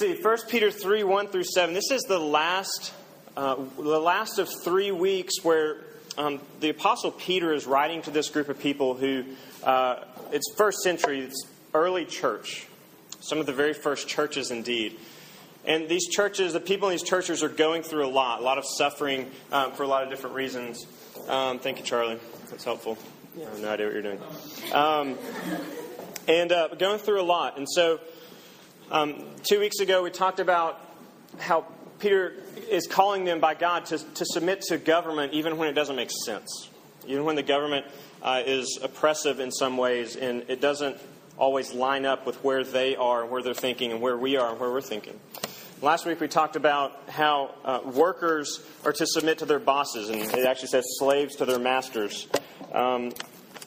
Let's see, 1 Peter 3 1 through 7. This is the last, uh, the last of three weeks where um, the Apostle Peter is writing to this group of people who, uh, it's first century, it's early church, some of the very first churches indeed. And these churches, the people in these churches are going through a lot, a lot of suffering um, for a lot of different reasons. Um, thank you, Charlie. That's helpful. I have no idea what you're doing. Um, and uh, going through a lot. And so, um, two weeks ago, we talked about how Peter is calling them by God to, to submit to government even when it doesn't make sense, even when the government uh, is oppressive in some ways and it doesn't always line up with where they are and where they're thinking and where we are and where we're thinking. Last week we talked about how uh, workers are to submit to their bosses, and it actually says slaves to their masters. Um,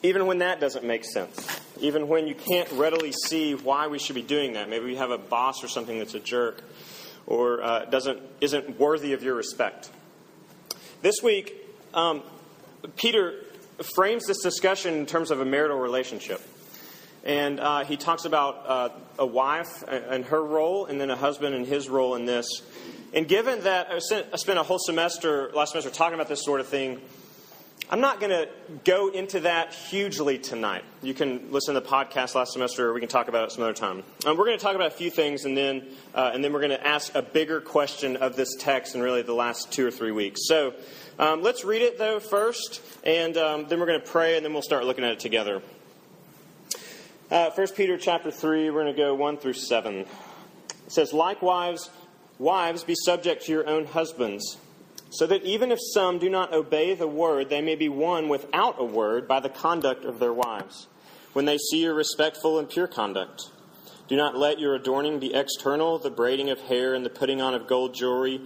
even when that doesn't make sense, even when you can't readily see why we should be doing that. Maybe we have a boss or something that's a jerk or uh, doesn't, isn't worthy of your respect. This week, um, Peter frames this discussion in terms of a marital relationship. And uh, he talks about uh, a wife and her role, and then a husband and his role in this. And given that I spent a whole semester, last semester, talking about this sort of thing, I'm not going to go into that hugely tonight. You can listen to the podcast last semester, or we can talk about it some other time. Um, we're going to talk about a few things, and then uh, and then we're going to ask a bigger question of this text in really the last two or three weeks. So um, let's read it though first, and um, then we're going to pray, and then we'll start looking at it together. Uh, 1 Peter chapter three, we're going to go one through seven. It says, "Likewise, wives, be subject to your own husbands." So that even if some do not obey the word, they may be won without a word by the conduct of their wives, when they see your respectful and pure conduct. Do not let your adorning be external, the braiding of hair and the putting on of gold jewelry,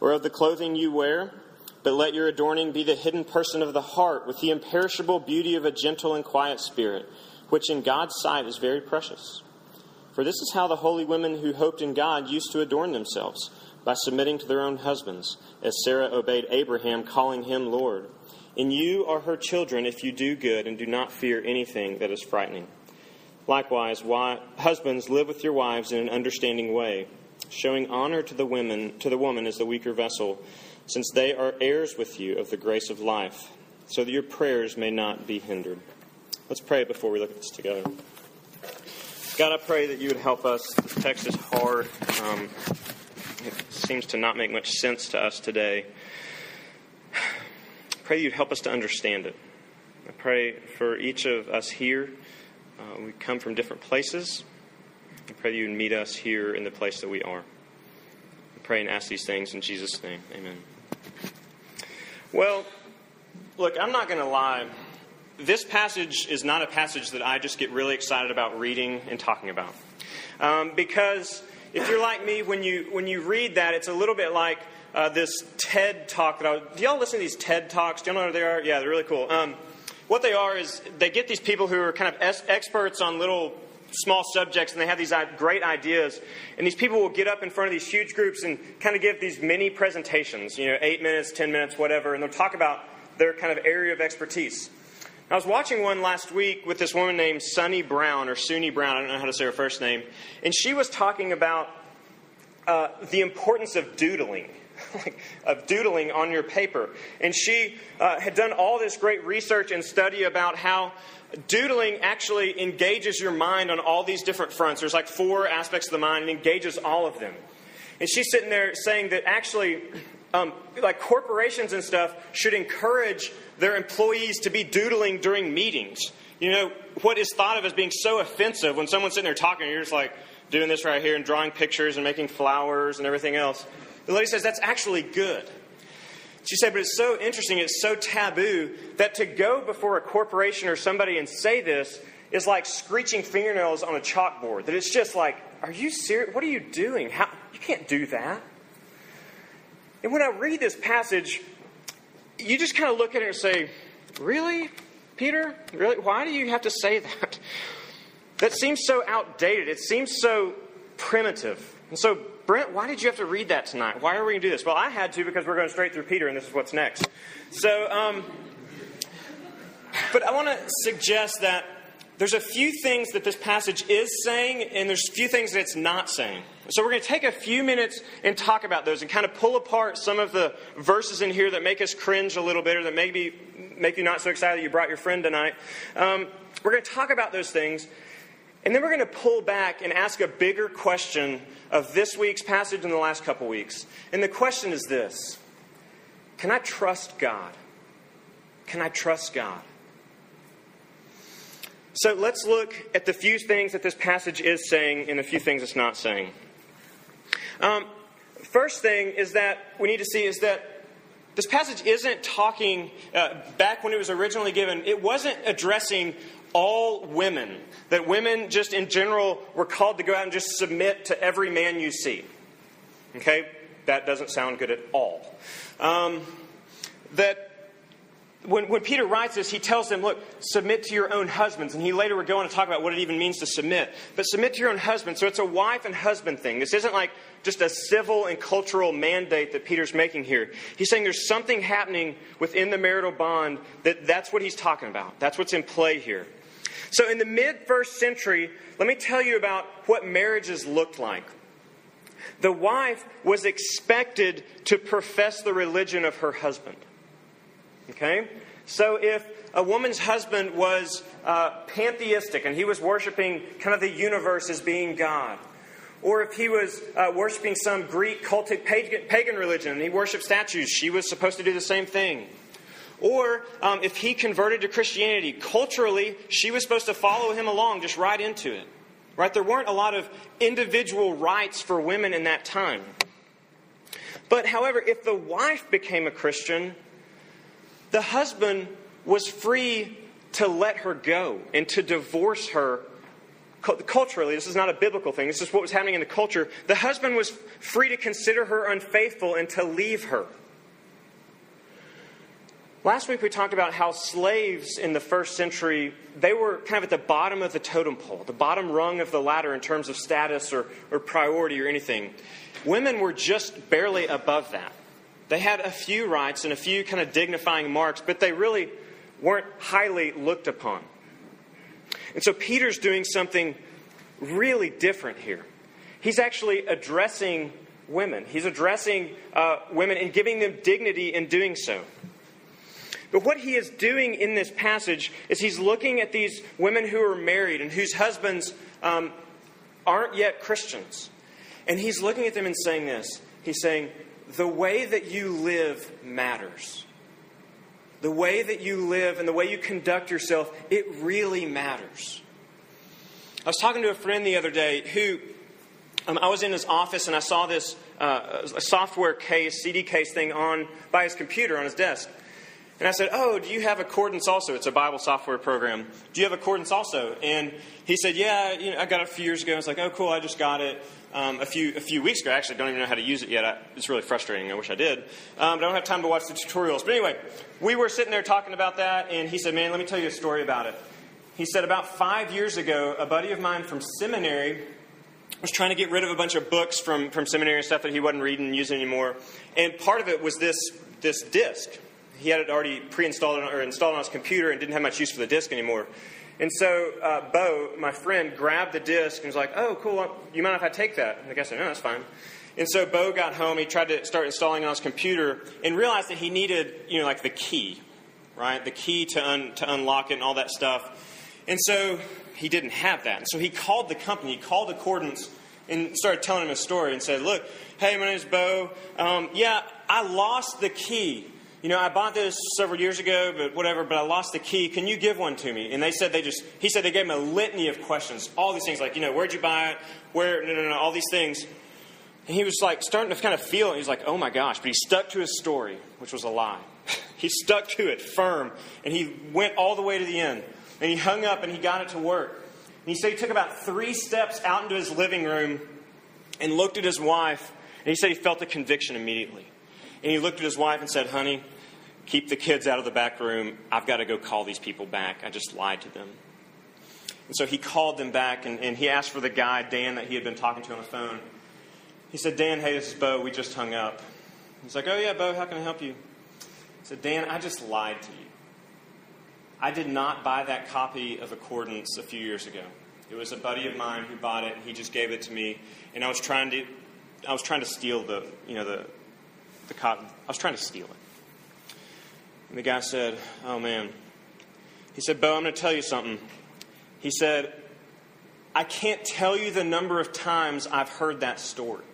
or of the clothing you wear, but let your adorning be the hidden person of the heart, with the imperishable beauty of a gentle and quiet spirit, which in God's sight is very precious. For this is how the holy women who hoped in God used to adorn themselves by submitting to their own husbands, as Sarah obeyed Abraham, calling him Lord. And you are her children if you do good and do not fear anything that is frightening. Likewise, husbands, live with your wives in an understanding way, showing honor to the women to the woman as the weaker vessel, since they are heirs with you of the grace of life, so that your prayers may not be hindered. Let's pray before we look at this together. God, I pray that you would help us. This text is hard. Um, it seems to not make much sense to us today. I pray you'd help us to understand it. I pray for each of us here. Uh, we come from different places. I pray you would meet us here in the place that we are. I pray and ask these things in Jesus' name. Amen. Well, look, I'm not going to lie. This passage is not a passage that I just get really excited about reading and talking about. Um, because if you're like me, when you, when you read that, it's a little bit like uh, this TED talk that I Was, do y'all listen to these TED talks? Do y'all know what they are? Yeah, they're really cool. Um, what they are is they get these people who are kind of es- experts on little small subjects and they have these great ideas and these people will get up in front of these huge groups and kind of give these mini presentations you know eight minutes ten minutes whatever and they'll talk about their kind of area of expertise I was watching one last week with this woman named Sunny Brown, or Suni Brown, I don't know how to say her first name, and she was talking about uh, the importance of doodling. of doodling on your paper. And she uh, had done all this great research and study about how doodling actually engages your mind on all these different fronts. There's like four aspects of the mind, and engages all of them. And she's sitting there saying that actually, um, like corporations and stuff should encourage their employees to be doodling during meetings. You know, what is thought of as being so offensive when someone's sitting there talking and you're just like doing this right here and drawing pictures and making flowers and everything else. The lady says that's actually good. She said, but it's so interesting, it's so taboo that to go before a corporation or somebody and say this is like screeching fingernails on a chalkboard. That it's just like, are you serious? What are you doing? How, you can't do that. And when I read this passage, you just kind of look at it and say, Really, Peter? Really? Why do you have to say that? That seems so outdated. It seems so primitive. And so, Brent, why did you have to read that tonight? Why are we going to do this? Well, I had to because we're going straight through Peter, and this is what's next. So, um, but I want to suggest that there's a few things that this passage is saying, and there's a few things that it's not saying. So we're going to take a few minutes and talk about those and kind of pull apart some of the verses in here that make us cringe a little bit or that maybe make you not so excited that you brought your friend tonight. Um, we're going to talk about those things, and then we're going to pull back and ask a bigger question of this week's passage and the last couple weeks. And the question is this Can I trust God? Can I trust God? So let's look at the few things that this passage is saying and the few things it's not saying. Um, first thing is that we need to see is that this passage isn't talking, uh, back when it was originally given, it wasn't addressing all women. That women, just in general, were called to go out and just submit to every man you see. Okay? That doesn't sound good at all. Um, that when, when Peter writes this, he tells them, look, submit to your own husbands. And he later would go on to talk about what it even means to submit. But submit to your own husband. So it's a wife and husband thing. This isn't like just a civil and cultural mandate that Peter's making here. He's saying there's something happening within the marital bond that that's what he's talking about. That's what's in play here. So in the mid first century, let me tell you about what marriages looked like. The wife was expected to profess the religion of her husband. Okay? So if a woman's husband was uh, pantheistic and he was worshiping kind of the universe as being God, or if he was uh, worshiping some Greek cultic pagan, pagan, religion and he worshiped statues, she was supposed to do the same thing. Or um, if he converted to Christianity, culturally, she was supposed to follow him along, just right into it. Right? There weren't a lot of individual rights for women in that time. But however, if the wife became a Christian, the husband was free to let her go and to divorce her culturally. This is not a biblical thing, this is what was happening in the culture. The husband was free to consider her unfaithful and to leave her. Last week we talked about how slaves in the first century, they were kind of at the bottom of the totem pole, the bottom rung of the ladder in terms of status or, or priority or anything. Women were just barely above that. They had a few rights and a few kind of dignifying marks, but they really weren't highly looked upon. And so Peter's doing something really different here. He's actually addressing women, he's addressing uh, women and giving them dignity in doing so. But what he is doing in this passage is he's looking at these women who are married and whose husbands um, aren't yet Christians. And he's looking at them and saying this He's saying, the way that you live matters. The way that you live and the way you conduct yourself, it really matters. I was talking to a friend the other day who um, I was in his office and I saw this uh, software case, CD case thing on by his computer on his desk. And I said, Oh, do you have Accordance also? It's a Bible software program. Do you have Accordance also? And he said, Yeah, you know, I got it a few years ago. I was like, Oh, cool, I just got it um, a few a few weeks ago. I actually don't even know how to use it yet. I, it's really frustrating. I wish I did. Um, but I don't have time to watch the tutorials. But anyway, we were sitting there talking about that, and he said, "Man, let me tell you a story about it." He said, about five years ago, a buddy of mine from seminary was trying to get rid of a bunch of books from, from seminary and stuff that he wasn't reading and using anymore. And part of it was this this disc. He had it already pre-installed or installed on his computer and didn't have much use for the disc anymore. And so uh, Bo, my friend, grabbed the disc and was like, "Oh, cool. You mind if I take that?" And the guy said, "No, that's fine." And so Bo got home. He tried to start installing on his computer and realized that he needed, you know, like the key, right? The key to un- to unlock it and all that stuff. And so he didn't have that. And so he called the company. He called Accordance and started telling him a story and said, "Look, hey, my name's Bo. Um, yeah, I lost the key." You know, I bought this several years ago, but whatever, but I lost the key. Can you give one to me? And they said they just, he said they gave him a litany of questions, all these things like, you know, where'd you buy it? Where, no, no, no, all these things. And he was like starting to kind of feel it. He's like, oh my gosh. But he stuck to his story, which was a lie. he stuck to it firm, and he went all the way to the end. And he hung up and he got it to work. And he said he took about three steps out into his living room and looked at his wife, and he said he felt a conviction immediately. And he looked at his wife and said, Honey, keep the kids out of the back room. I've got to go call these people back. I just lied to them. And so he called them back and, and he asked for the guy, Dan, that he had been talking to on the phone. He said, Dan, hey, this is Bo. We just hung up. He's like, Oh, yeah, Bo, how can I help you? He said, Dan, I just lied to you. I did not buy that copy of Accordance a few years ago. It was a buddy of mine who bought it, and he just gave it to me. And I was trying to, I was trying to steal the, you know, the, the cotton. I was trying to steal it. And the guy said, "Oh man," he said, "Bo, I'm going to tell you something." He said, "I can't tell you the number of times I've heard that story."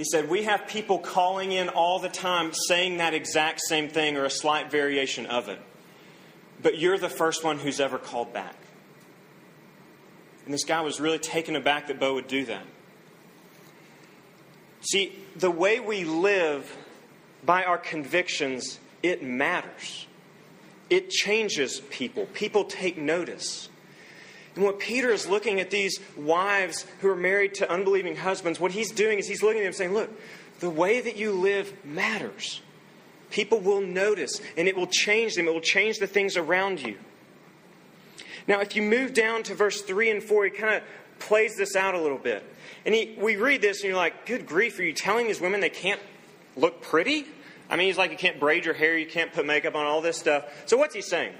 He said, We have people calling in all the time saying that exact same thing or a slight variation of it. But you're the first one who's ever called back. And this guy was really taken aback that Bo would do that. See, the way we live by our convictions, it matters. It changes people. People take notice. And what Peter is looking at these wives who are married to unbelieving husbands, what he's doing is he's looking at them saying, Look, the way that you live matters. People will notice, and it will change them. It will change the things around you. Now, if you move down to verse 3 and 4, he kind of plays this out a little bit. And he, we read this, and you're like, good grief, are you telling these women they can't look pretty? I mean, he's like, you can't braid your hair, you can't put makeup on, all this stuff. So, what's he saying?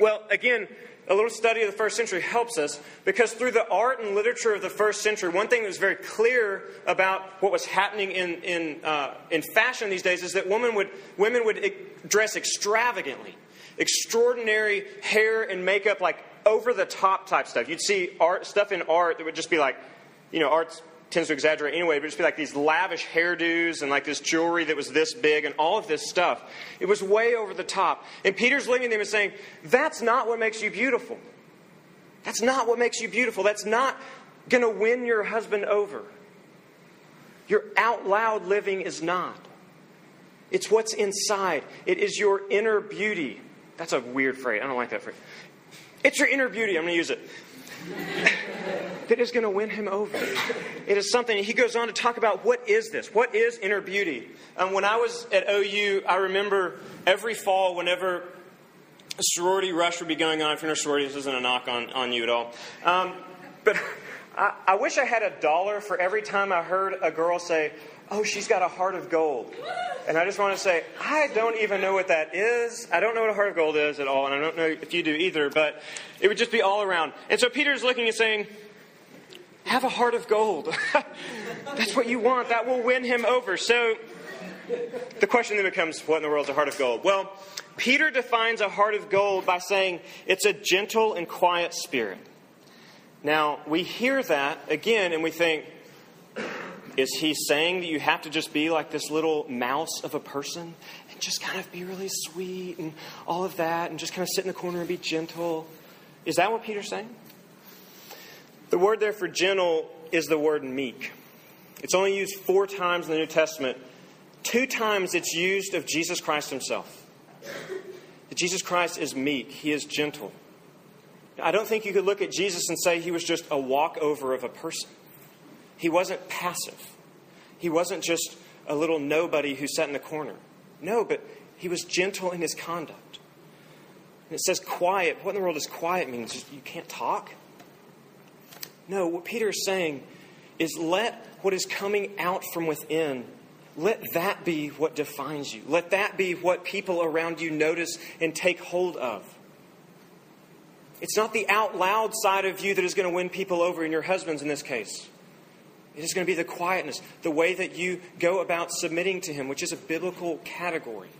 Well, again, a little study of the first century helps us because through the art and literature of the first century, one thing that was very clear about what was happening in, in, uh, in fashion these days is that women would, women would dress extravagantly, extraordinary hair and makeup, like over the top type stuff. You'd see art stuff in art that would just be like, you know, art's tends to exaggerate anyway, but just be like these lavish hairdos and like this jewelry that was this big and all of this stuff. It was way over the top. And Peter's looking at them and saying, That's not what makes you beautiful. That's not what makes you beautiful. That's not going to win your husband over. Your out loud living is not. It's what's inside, it is your inner beauty. That's a weird phrase. I don't like that phrase. It's your inner beauty. I'm going to use it. that is going to win him over. It is something, he goes on to talk about what is this? What is inner beauty? Um, when I was at OU, I remember every fall, whenever a sorority rush would be going on, if you're in a sorority, this isn't a knock on, on you at all. Um, but I, I wish I had a dollar for every time I heard a girl say, oh, she's got a heart of gold. And I just want to say, I don't even know what that is. I don't know what a heart of gold is at all, and I don't know if you do either, but it would just be all around. And so Peter's looking and saying, have a heart of gold. That's what you want. That will win him over. So the question then becomes, what in the world is a heart of gold? Well, Peter defines a heart of gold by saying it's a gentle and quiet spirit. Now, we hear that again and we think, is he saying that you have to just be like this little mouse of a person and just kind of be really sweet and all of that and just kind of sit in the corner and be gentle? Is that what Peter's saying? The word there for gentle is the word meek. It's only used four times in the New Testament. Two times it's used of Jesus Christ himself. That Jesus Christ is meek, he is gentle. I don't think you could look at Jesus and say he was just a walkover of a person. He wasn't passive. He wasn't just a little nobody who sat in the corner. No, but he was gentle in his conduct. And it says quiet. What in the world does quiet mean? Just, you can't talk? No, what Peter is saying is let what is coming out from within, let that be what defines you. Let that be what people around you notice and take hold of. It's not the out loud side of you that is going to win people over in your husbands in this case. It is going to be the quietness, the way that you go about submitting to Him, which is a biblical category.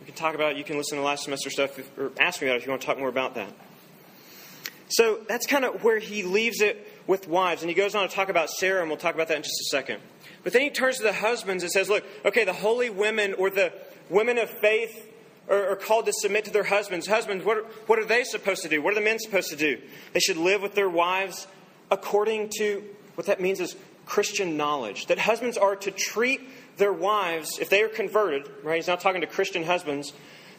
We can talk about it. You can listen to last semester stuff or ask me about it if you want to talk more about that. So that's kind of where he leaves it with wives. And he goes on to talk about Sarah, and we'll talk about that in just a second. But then he turns to the husbands and says, Look, okay, the holy women or the women of faith are, are called to submit to their husbands. Husbands, what are, what are they supposed to do? What are the men supposed to do? They should live with their wives according to what that means is Christian knowledge. That husbands are to treat their wives, if they are converted, right? He's not talking to Christian husbands,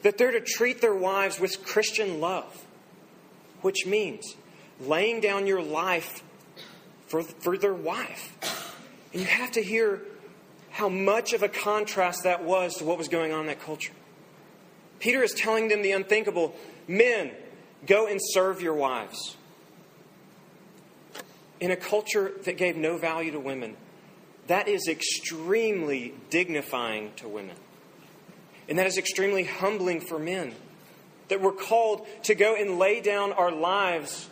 that they're to treat their wives with Christian love, which means laying down your life for, for their wife. And you have to hear how much of a contrast that was to what was going on in that culture. Peter is telling them the unthinkable men, go and serve your wives in a culture that gave no value to women, that is extremely dignifying to women. And that is extremely humbling for men. That we're called to go and lay down our lives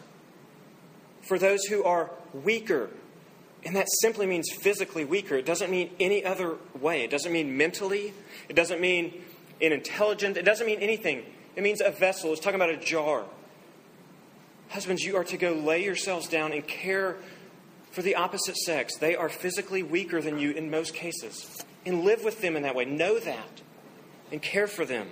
for those who are weaker. And that simply means physically weaker. It doesn't mean any other way. It doesn't mean mentally. It doesn't mean in intelligence. It doesn't mean anything. It means a vessel. It's talking about a jar. Husbands, you are to go lay yourselves down and care for the opposite sex. They are physically weaker than you in most cases. And live with them in that way. Know that. And care for them.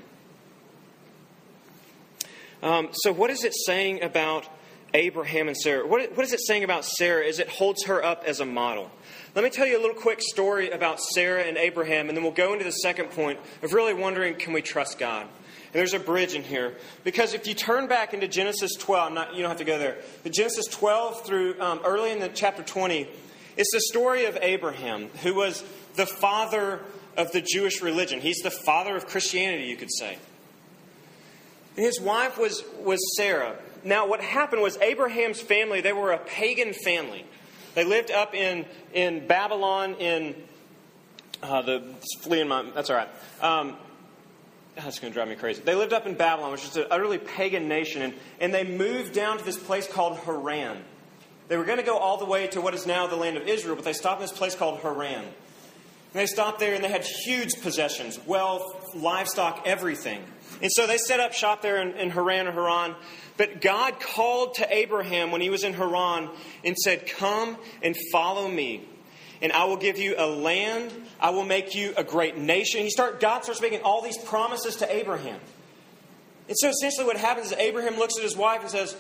Um, so, what is it saying about Abraham and Sarah? What, what is it saying about Sarah as it holds her up as a model? Let me tell you a little quick story about Sarah and Abraham, and then we'll go into the second point of really wondering can we trust God? And there's a bridge in here. Because if you turn back into Genesis 12, not, you don't have to go there, but Genesis 12 through um, early in the chapter 20, it's the story of Abraham, who was the father of the Jewish religion. He's the father of Christianity, you could say. His wife was, was Sarah. Now, what happened was Abraham's family, they were a pagan family. They lived up in, in Babylon, in uh, the fleeing my, that's all right. Um, that's going to drive me crazy. They lived up in Babylon, which is an utterly pagan nation, and, and they moved down to this place called Haran. They were going to go all the way to what is now the land of Israel, but they stopped in this place called Haran. And they stopped there and they had huge possessions wealth, livestock, everything. And so they set up shop there in, in Haran or Haran. But God called to Abraham when he was in Haran and said, Come and follow me, and I will give you a land. I will make you a great nation. He start, God starts making all these promises to Abraham. And so essentially what happens is Abraham looks at his wife and says,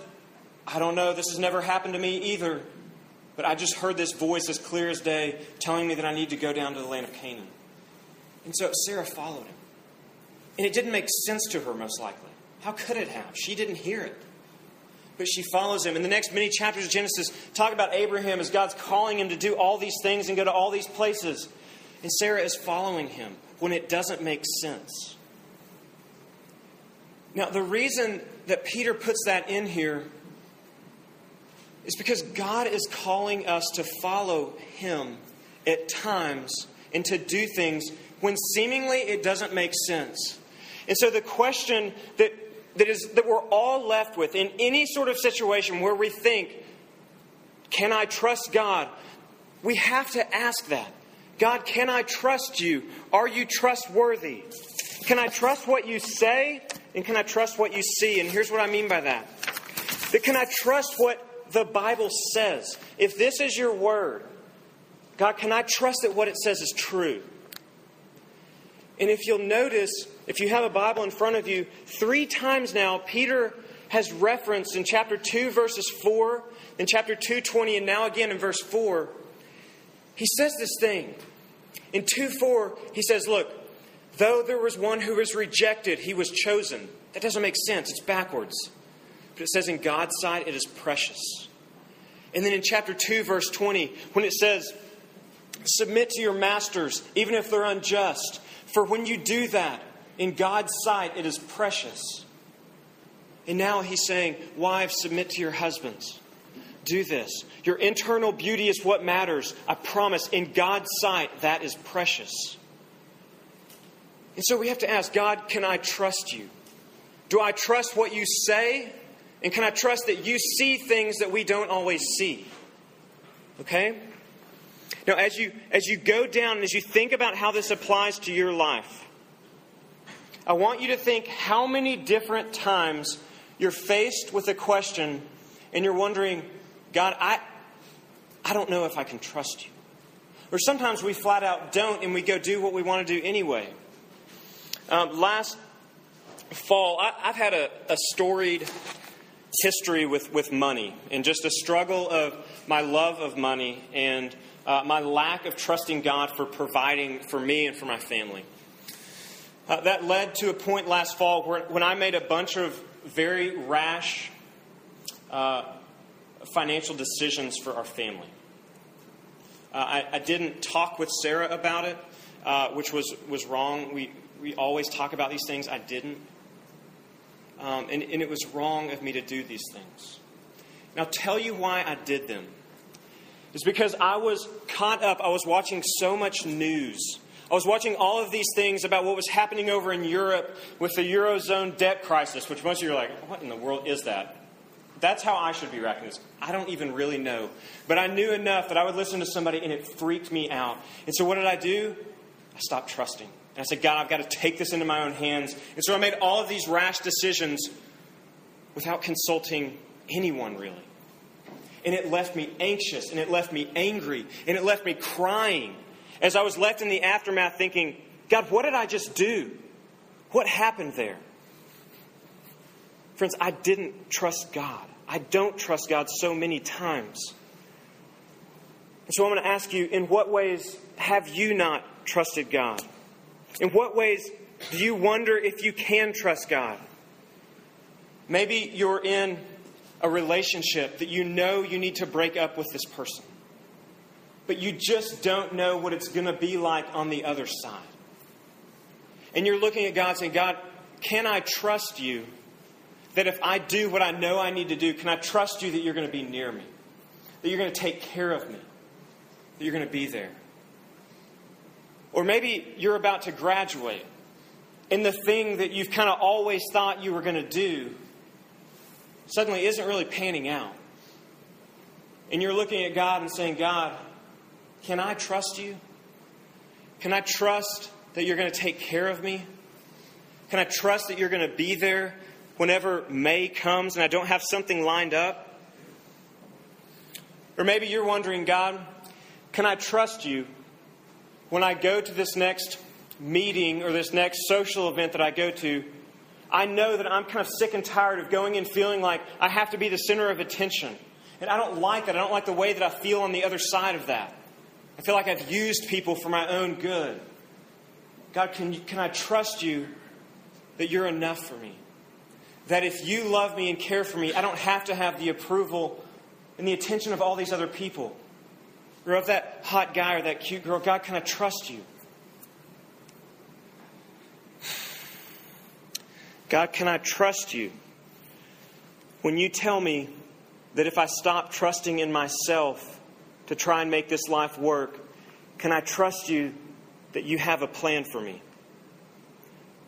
I don't know, this has never happened to me either. But I just heard this voice as clear as day telling me that I need to go down to the land of Canaan. And so Sarah followed him. And it didn't make sense to her, most likely. How could it have? She didn't hear it. But she follows him. And the next many chapters of Genesis talk about Abraham as God's calling him to do all these things and go to all these places. And Sarah is following him when it doesn't make sense. Now, the reason that Peter puts that in here is because God is calling us to follow him at times and to do things when seemingly it doesn't make sense. And so the question that, that, is, that we're all left with in any sort of situation where we think, can I trust God? We have to ask that. God, can I trust you? Are you trustworthy? Can I trust what you say? And can I trust what you see? And here's what I mean by that. That can I trust what the Bible says? If this is your word, God, can I trust that what it says is true? And if you'll notice, if you have a Bible in front of you, three times now, Peter has referenced in chapter 2, verses 4, in chapter 2, 20, and now again in verse 4, he says this thing. In 2 4, he says, Look, though there was one who was rejected, he was chosen. That doesn't make sense, it's backwards. But it says, In God's sight, it is precious. And then in chapter 2, verse 20, when it says, Submit to your masters, even if they're unjust, for when you do that, in God's sight, it is precious. And now he's saying, Wives, submit to your husbands. Do this. Your internal beauty is what matters. I promise, in God's sight, that is precious. And so we have to ask God, can I trust you? Do I trust what you say? And can I trust that you see things that we don't always see? Okay? Now, as you, as you go down and as you think about how this applies to your life, I want you to think how many different times you're faced with a question and you're wondering, God, I, I don't know if I can trust you. Or sometimes we flat out don't and we go do what we want to do anyway. Um, last fall, I, have had a, a storied history with, with money and just a struggle of my love of money and uh, my lack of trusting God for providing for me and for my family. Uh, that led to a point last fall where, when I made a bunch of very rash uh, financial decisions for our family. Uh, I, I, didn't talk with Sarah about it, uh, which was, was wrong. We, we always talk about these things. I didn't. Um, and, and it was wrong of me to do these things. Now, tell you why I did them is because I was caught up, I was watching so much news. I was watching all of these things about what was happening over in Europe with the Eurozone debt crisis, which most of you are like, what in the world is that? That's how I should be reacting. I don't even really know. But I knew enough that I would listen to somebody and it freaked me out. And so what did I do? I stopped trusting. I said, God, I've got to take this into my own hands. And so I made all of these rash decisions without consulting anyone really. And it left me anxious and it left me angry and it left me crying as I was left in the aftermath thinking, God, what did I just do? What happened there? Friends, I didn't trust God. I don't trust God so many times. And so I'm going to ask you in what ways have you not trusted God? In what ways do you wonder if you can trust God? Maybe you're in a relationship that you know you need to break up with this person but you just don't know what it's going to be like on the other side. And you're looking at God saying, God, can I trust you that if I do what I know I need to do, can I trust you that you're going to be near me? That you're going to take care of me? That you're going to be there? Or maybe you're about to graduate and the thing that you've kind of always thought you were going to do suddenly isn't really panning out. And you're looking at God and saying, God, can I trust you? Can I trust that you're going to take care of me? Can I trust that you're going to be there whenever May comes and I don't have something lined up? Or maybe you're wondering, God, can I trust you when I go to this next meeting or this next social event that I go to? I know that I'm kind of sick and tired of going and feeling like I have to be the center of attention. And I don't like that. I don't like the way that I feel on the other side of that. I feel like I've used people for my own good. God, can, can I trust you that you're enough for me? That if you love me and care for me, I don't have to have the approval and the attention of all these other people or of that hot guy or that cute girl. God, can I trust you? God, can I trust you when you tell me that if I stop trusting in myself, to try and make this life work, can I trust you that you have a plan for me?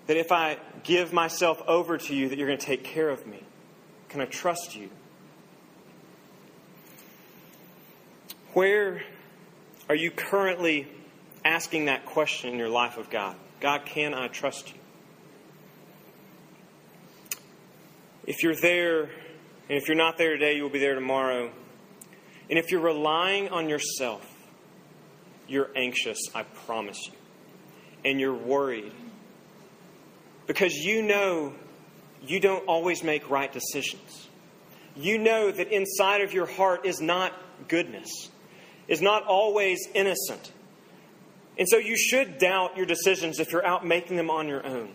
That if I give myself over to you, that you're going to take care of me? Can I trust you? Where are you currently asking that question in your life of God? God, can I trust you? If you're there, and if you're not there today, you will be there tomorrow. And if you're relying on yourself, you're anxious, I promise you. And you're worried. Because you know you don't always make right decisions. You know that inside of your heart is not goodness, is not always innocent. And so you should doubt your decisions if you're out making them on your own.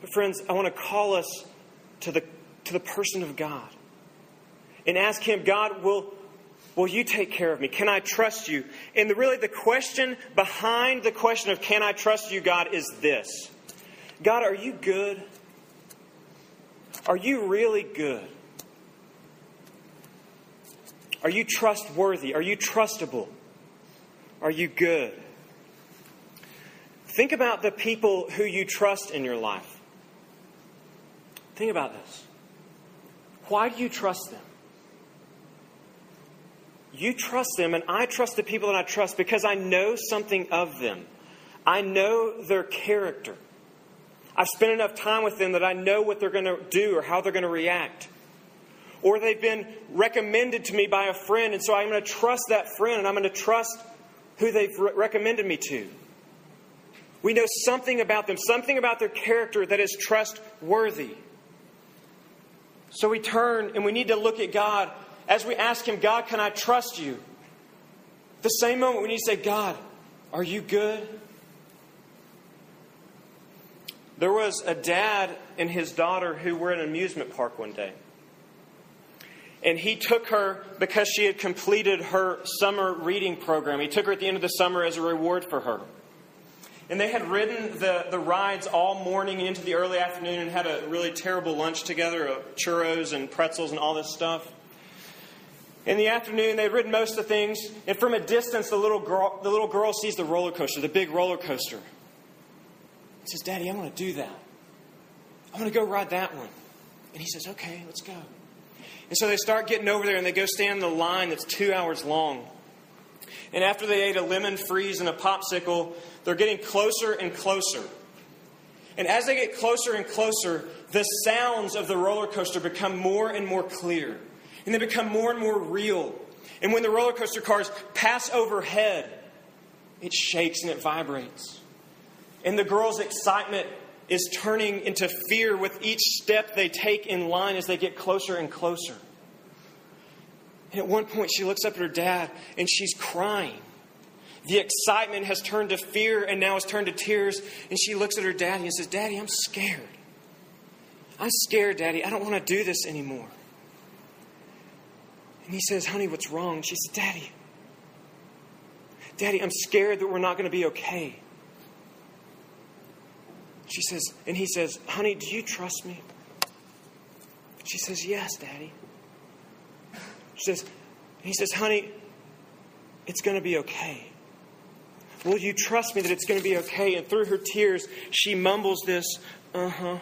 But, friends, I want to call us to the, to the person of God and ask Him, God, will, will you take care of me? Can I trust you? And the, really, the question behind the question of can I trust you, God, is this God, are you good? Are you really good? Are you trustworthy? Are you trustable? Are you good? Think about the people who you trust in your life. Think about this. Why do you trust them? You trust them, and I trust the people that I trust because I know something of them. I know their character. I've spent enough time with them that I know what they're going to do or how they're going to react. Or they've been recommended to me by a friend, and so I'm going to trust that friend and I'm going to trust who they've re- recommended me to. We know something about them, something about their character that is trustworthy. So we turn and we need to look at God as we ask Him, God, can I trust you? The same moment we need to say, God, are you good? There was a dad and his daughter who were in an amusement park one day. And he took her because she had completed her summer reading program. He took her at the end of the summer as a reward for her. And they had ridden the, the rides all morning into the early afternoon and had a really terrible lunch together of churros and pretzels and all this stuff. In the afternoon, they'd ridden most of the things, and from a distance, the little girl, the little girl sees the roller coaster, the big roller coaster. He says, Daddy, I want to do that. I want to go ride that one. And he says, Okay, let's go. And so they start getting over there and they go stand in the line that's two hours long. And after they ate a lemon freeze and a popsicle, they're getting closer and closer. And as they get closer and closer, the sounds of the roller coaster become more and more clear and they become more and more real. And when the roller coaster cars pass overhead, it shakes and it vibrates. And the girl's excitement is turning into fear with each step they take in line as they get closer and closer. And at one point, she looks up at her dad and she's crying. The excitement has turned to fear and now has turned to tears. And she looks at her daddy and says, Daddy, I'm scared. I'm scared, Daddy. I don't want to do this anymore. And he says, Honey, what's wrong? She says, Daddy, Daddy, I'm scared that we're not going to be okay. She says, and he says, Honey, do you trust me? She says, Yes, Daddy. She says, he says, Honey, it's going to be okay. Will you trust me that it's going to be okay? And through her tears, she mumbles this, Uh huh.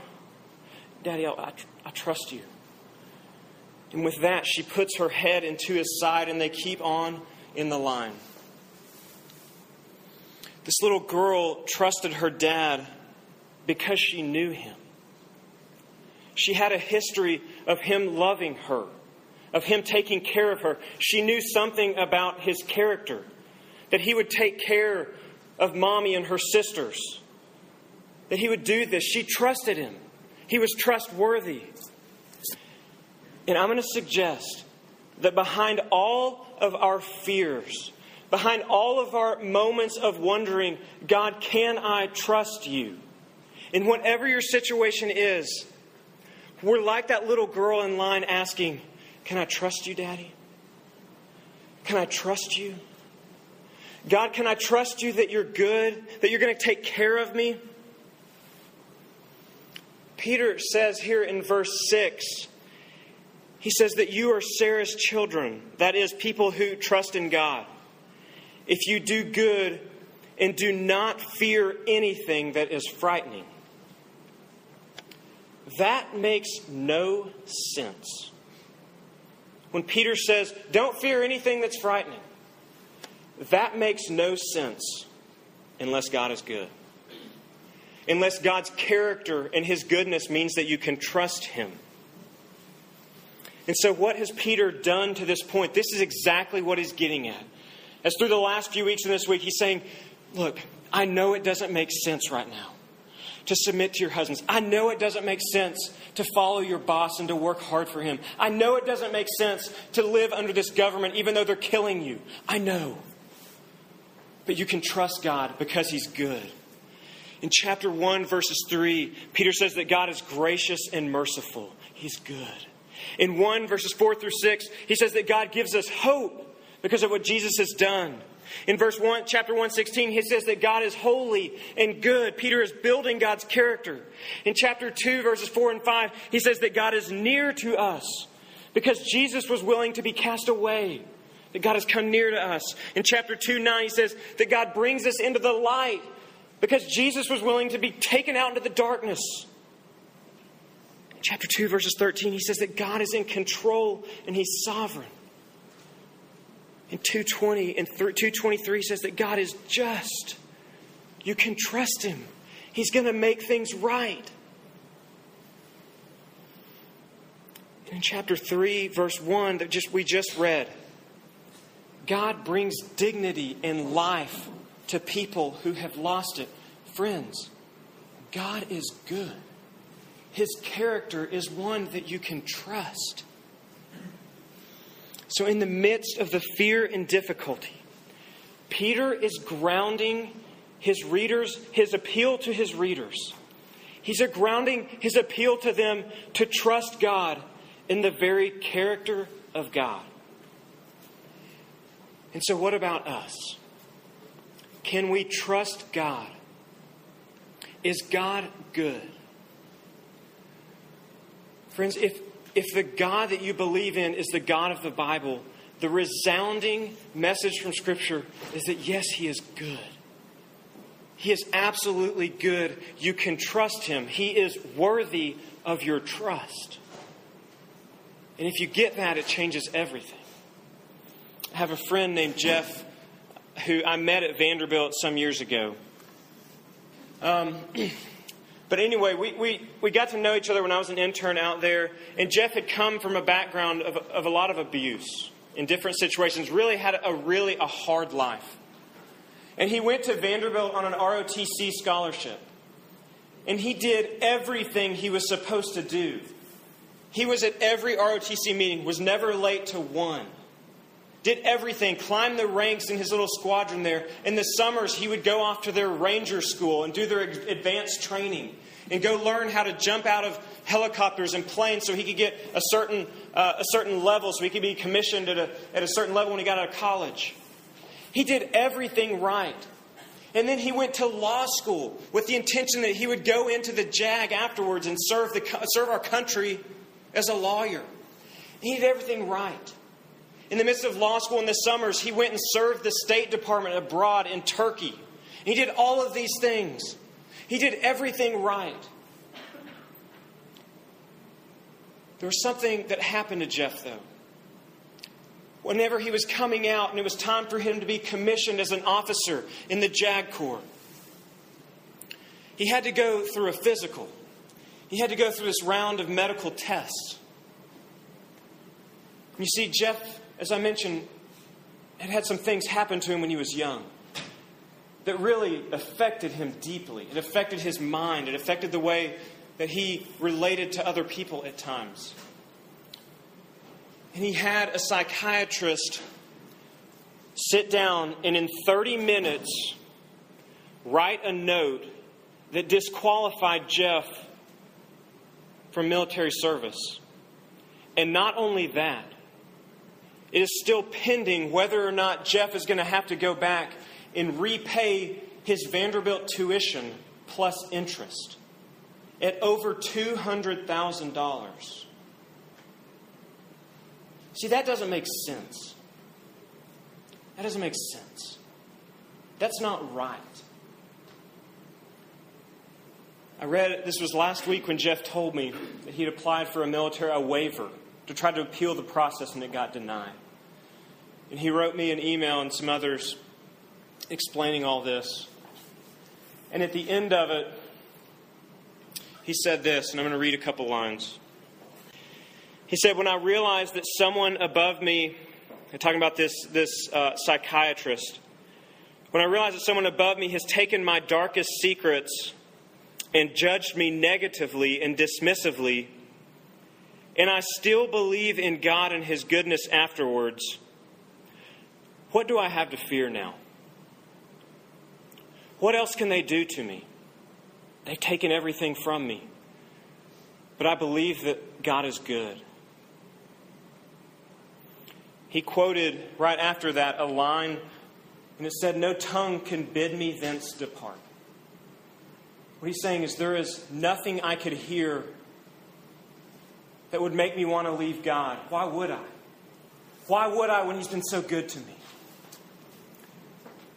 Daddy, I, I, I trust you. And with that, she puts her head into his side, and they keep on in the line. This little girl trusted her dad because she knew him. She had a history of him loving her, of him taking care of her. She knew something about his character, that he would take care of mommy and her sisters, that he would do this. She trusted him, he was trustworthy. And I'm going to suggest that behind all of our fears, behind all of our moments of wondering, God, can I trust you? In whatever your situation is, we're like that little girl in line asking, Can I trust you, Daddy? Can I trust you? God, can I trust you that you're good, that you're going to take care of me? Peter says here in verse 6 he says that you are Sarah's children, that is, people who trust in God. If you do good and do not fear anything that is frightening. That makes no sense. When Peter says, don't fear anything that's frightening, that makes no sense unless God is good. Unless God's character and his goodness means that you can trust him. And so, what has Peter done to this point? This is exactly what he's getting at. As through the last few weeks in this week, he's saying, Look, I know it doesn't make sense right now to submit to your husbands. I know it doesn't make sense to follow your boss and to work hard for him. I know it doesn't make sense to live under this government even though they're killing you. I know. But you can trust God because he's good. In chapter 1, verses 3, Peter says that God is gracious and merciful. He's good. In 1 verses 4 through 6, he says that God gives us hope because of what Jesus has done. In verse 1, chapter 116, he says that God is holy and good. Peter is building God's character. In chapter 2, verses 4 and 5, he says that God is near to us because Jesus was willing to be cast away. That God has come near to us. In chapter 2, 9, he says that God brings us into the light because Jesus was willing to be taken out into the darkness chapter 2, verses 13, he says that God is in control and he's sovereign. In 220 and 223 says that God is just. You can trust him. He's going to make things right. in chapter 3, verse 1 that just we just read, God brings dignity and life to people who have lost it. Friends, God is good. His character is one that you can trust. So, in the midst of the fear and difficulty, Peter is grounding his readers, his appeal to his readers. He's grounding his appeal to them to trust God in the very character of God. And so, what about us? Can we trust God? Is God good? Friends, if, if the God that you believe in is the God of the Bible, the resounding message from Scripture is that yes, He is good. He is absolutely good. You can trust Him. He is worthy of your trust. And if you get that, it changes everything. I have a friend named Jeff who I met at Vanderbilt some years ago. Um, but anyway, we, we, we got to know each other when I was an intern out there, and Jeff had come from a background of, of a lot of abuse in different situations, really had a really a hard life. And he went to Vanderbilt on an ROTC scholarship. And he did everything he was supposed to do. He was at every ROTC meeting, was never late to one. Did everything, climbed the ranks in his little squadron there. In the summers, he would go off to their ranger school and do their advanced training and go learn how to jump out of helicopters and planes so he could get a certain, uh, a certain level, so he could be commissioned at a, at a certain level when he got out of college. He did everything right. And then he went to law school with the intention that he would go into the JAG afterwards and serve, the, serve our country as a lawyer. He did everything right. In the midst of law school in the summers, he went and served the State Department abroad in Turkey. He did all of these things. He did everything right. There was something that happened to Jeff, though. Whenever he was coming out and it was time for him to be commissioned as an officer in the JAG Corps, he had to go through a physical. He had to go through this round of medical tests. You see, Jeff, as I mentioned, had had some things happen to him when he was young that really affected him deeply. It affected his mind, it affected the way that he related to other people at times. And he had a psychiatrist sit down and in 30 minutes write a note that disqualified Jeff from military service. And not only that, it is still pending whether or not Jeff is going to have to go back and repay his Vanderbilt tuition plus interest at over $200,000. See, that doesn't make sense. That doesn't make sense. That's not right. I read this was last week when Jeff told me that he'd applied for a military a waiver to try to appeal the process and it got denied. And he wrote me an email and some others explaining all this. And at the end of it, he said this, and I'm going to read a couple lines. He said, When I realized that someone above me, talking about this, this uh, psychiatrist, when I realized that someone above me has taken my darkest secrets and judged me negatively and dismissively, and I still believe in God and His goodness afterwards, what do I have to fear now? What else can they do to me? They've taken everything from me. But I believe that God is good. He quoted right after that a line, and it said, No tongue can bid me thence depart. What he's saying is, there is nothing I could hear that would make me want to leave God. Why would I? Why would I when he's been so good to me?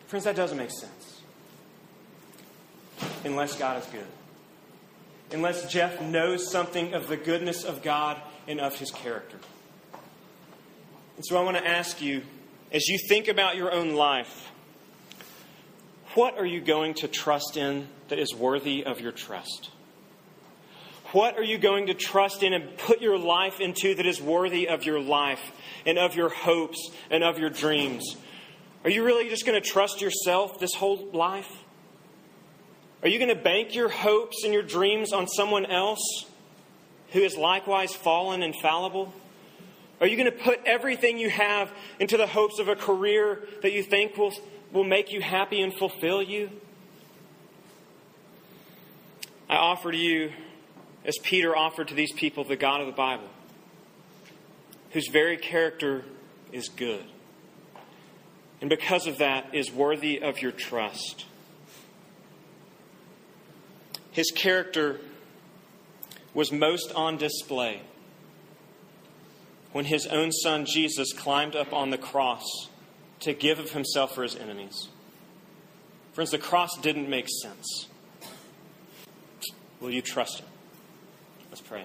Friends, that doesn't make sense unless God is good. Unless Jeff knows something of the goodness of God and of his character. And so I want to ask you, as you think about your own life, what are you going to trust in that is worthy of your trust? What are you going to trust in and put your life into that is worthy of your life and of your hopes and of your dreams? Are you really just going to trust yourself this whole life? Are you going to bank your hopes and your dreams on someone else who is likewise fallen and fallible? Are you going to put everything you have into the hopes of a career that you think will, will make you happy and fulfill you? I offer to you, as Peter offered to these people, the God of the Bible, whose very character is good. And because of that, is worthy of your trust. His character was most on display when his own son Jesus climbed up on the cross to give of himself for his enemies. Friends, the cross didn't make sense. Will you trust him? Let's pray.